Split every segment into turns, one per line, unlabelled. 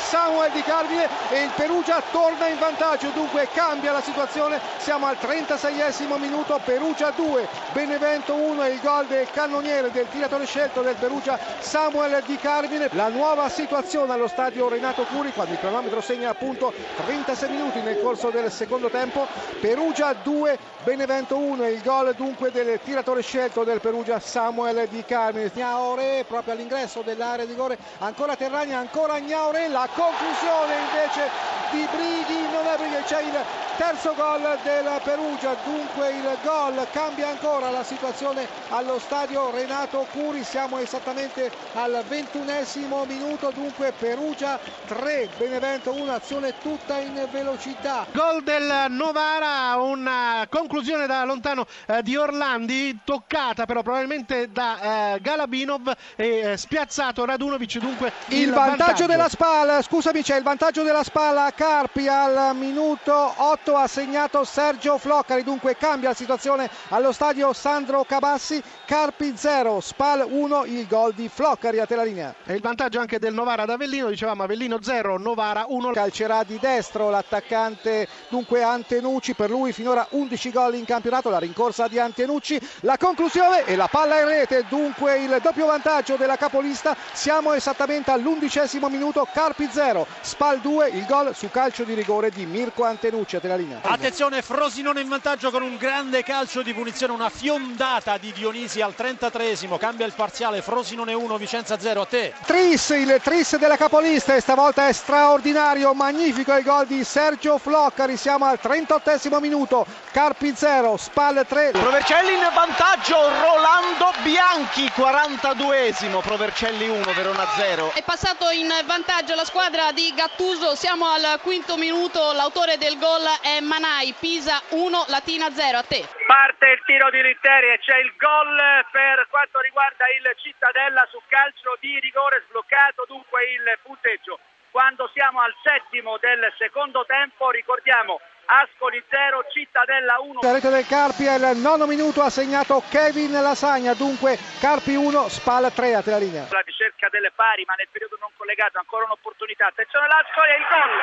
Samuel di Carmine e il Perugia torna in vantaggio, dunque cambia la situazione, siamo al 36esimo minuto, Perugia 2, Benevento 1 e il gol del cannoniere del tiratore scelto del Perugia Samuel di Carmine, la nuova situazione allo stadio Renato Curi quando il cronometro segna appunto 36 minuti nel corso del secondo tempo, Perugia 2, Benevento 1 e il gol dunque del tiratore scelto del Perugia Samuel di Carmine, Gnaure proprio all'ingresso dell'area di rigore, ancora Terragna, ancora Gnaure, la conclusione invece di Brighi, non è Brighi, c'è il terzo gol del Perugia, dunque il gol. Cambia ancora la situazione allo stadio Renato Curi, siamo esattamente al ventunesimo minuto, dunque Perugia 3, Benevento 1, azione tutta in velocità.
Gol del Novara, una conclusione da lontano eh, di Orlandi, toccata però probabilmente da eh, Galabinov e eh, spiazzato Radunovic, dunque
il, il vantaggio, vantaggio. della Spal, scusami c'è il vantaggio della Spal a Carpi al minuto 8 ha segnato Sergio Floccari, dunque cambia la situazione allo stadio Sandro Cabassi, Carpi 0, Spal 1, il gol di Floccari a te la linea.
E il vantaggio anche del Novara ad Avellino, dicevamo Avellino 0, Novara 1.
Calcerà di destro l'attaccante dunque Antenucci, per lui finora 11 gol in campionato, la rincorsa di Antenucci, la conclusione e la palla in rete, dunque il doppio vantaggio della capolista, siamo esattamente all'undicesimo minuto, Carpi 0, Spal 2, il gol su calcio di rigore di Mirko Antenucci a te la linea.
Attenzione, Frosinone in vantaggio con un grande calcio di punizione, una fiondata di Dionisi al 33esimo, cambia il parziale, Frosinone 1, Vicenza 0, a te.
Tris, il tris della capolista e stavolta è straordinario, magnifico il gol di Sergio Floccari, siamo al 38esimo minuto, Carpi 0, Spal 3.
Provercelli in vantaggio, Rolando Bianchi, 42esimo, Provercelli 1, Verona 0.
È passato in vantaggio la squadra di Gattuso, siamo al quinto minuto, l'autore del gol è Manai, Pisa 1, Latina 0, a te.
Parte il tiro di Ritteri e c'è il gol per quanto riguarda il Cittadella su calcio di rigore sbloccato, dunque il punteggio. Quando siamo al settimo del secondo tempo, ricordiamo Ascoli 0, Cittadella 1.
La rete del Carpi al nono minuto ha segnato Kevin Lasagna, dunque Carpi 1, Spal 3 a te la linea.
La ricerca delle pari, ma nel periodo non collegato, ancora un'opportunità. Attenzione l'Ascoli e il gol,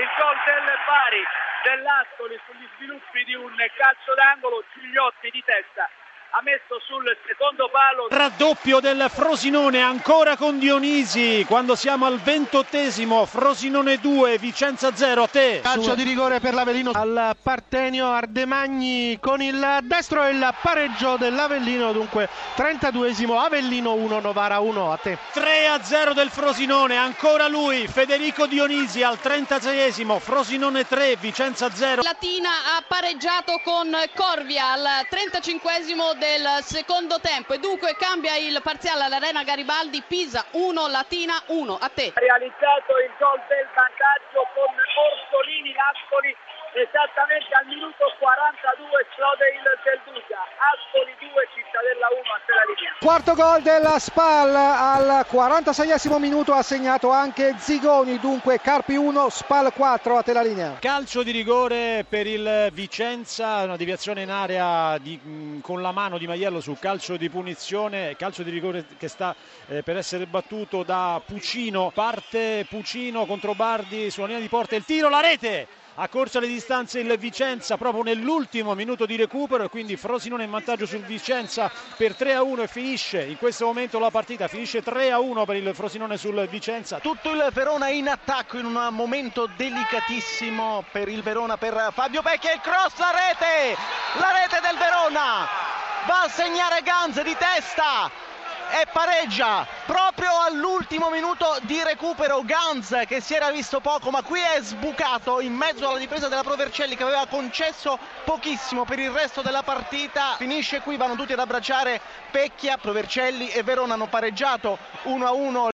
il gol del pari dell'Ascoli sugli sviluppi di un calcio d'angolo, Gigliotti di testa ha messo sul secondo palo.
Raddoppio del Frosinone ancora con Dionisi quando siamo al ventottesimo. Frosinone 2, Vicenza 0. A te.
Calcio di rigore per l'Avellino al Partenio Ardemagni con il destro e il pareggio dell'Avellino. Dunque 32esimo Avellino 1, Novara 1. A te.
3 a 0 del Frosinone. Ancora lui, Federico Dionisi al 36esimo. Frosinone 3, Vicenza 0.
Latina ha pareggiato con Corvia al 35esimo del secondo tempo e dunque cambia il parziale all'Arena Garibaldi, Pisa 1, Latina 1, a te.
Realizzato il gol del vantaggio con Orsolini Ascoli esattamente al minuto 42 esplode il del Duca, Ascoli 2, Cittadella 1 a te la linea.
Quarto gol della Spal al 46esimo minuto ha segnato anche Zigoni, dunque Carpi 1, Spal 4 a te la linea.
Calcio di rigore per il Vicenza, una deviazione in area di, mh, con la mano di Maiello su calcio di punizione, calcio di rigore che sta eh, per essere battuto da Pucino, parte Pucino contro Bardi sulla linea di porta, il tiro, la rete! ha corso le distanze il Vicenza proprio nell'ultimo minuto di recupero e quindi Frosinone in vantaggio sul Vicenza per 3 a 1 e finisce in questo momento la partita. Finisce 3 a 1 per il Frosinone sul Vicenza.
Tutto il Verona in attacco in un momento delicatissimo per il Verona per Fabio Pecchia il cross la rete! La rete del Verona va a segnare Ganz di testa e pareggia proprio all'ultimo minuto di recupero. Ganz che si era visto poco ma qui è sbucato in mezzo alla difesa della Provercelli che aveva concesso pochissimo per il resto della partita. Finisce qui vanno tutti ad abbracciare Pecchia, Provercelli e Verona hanno pareggiato 1 a 1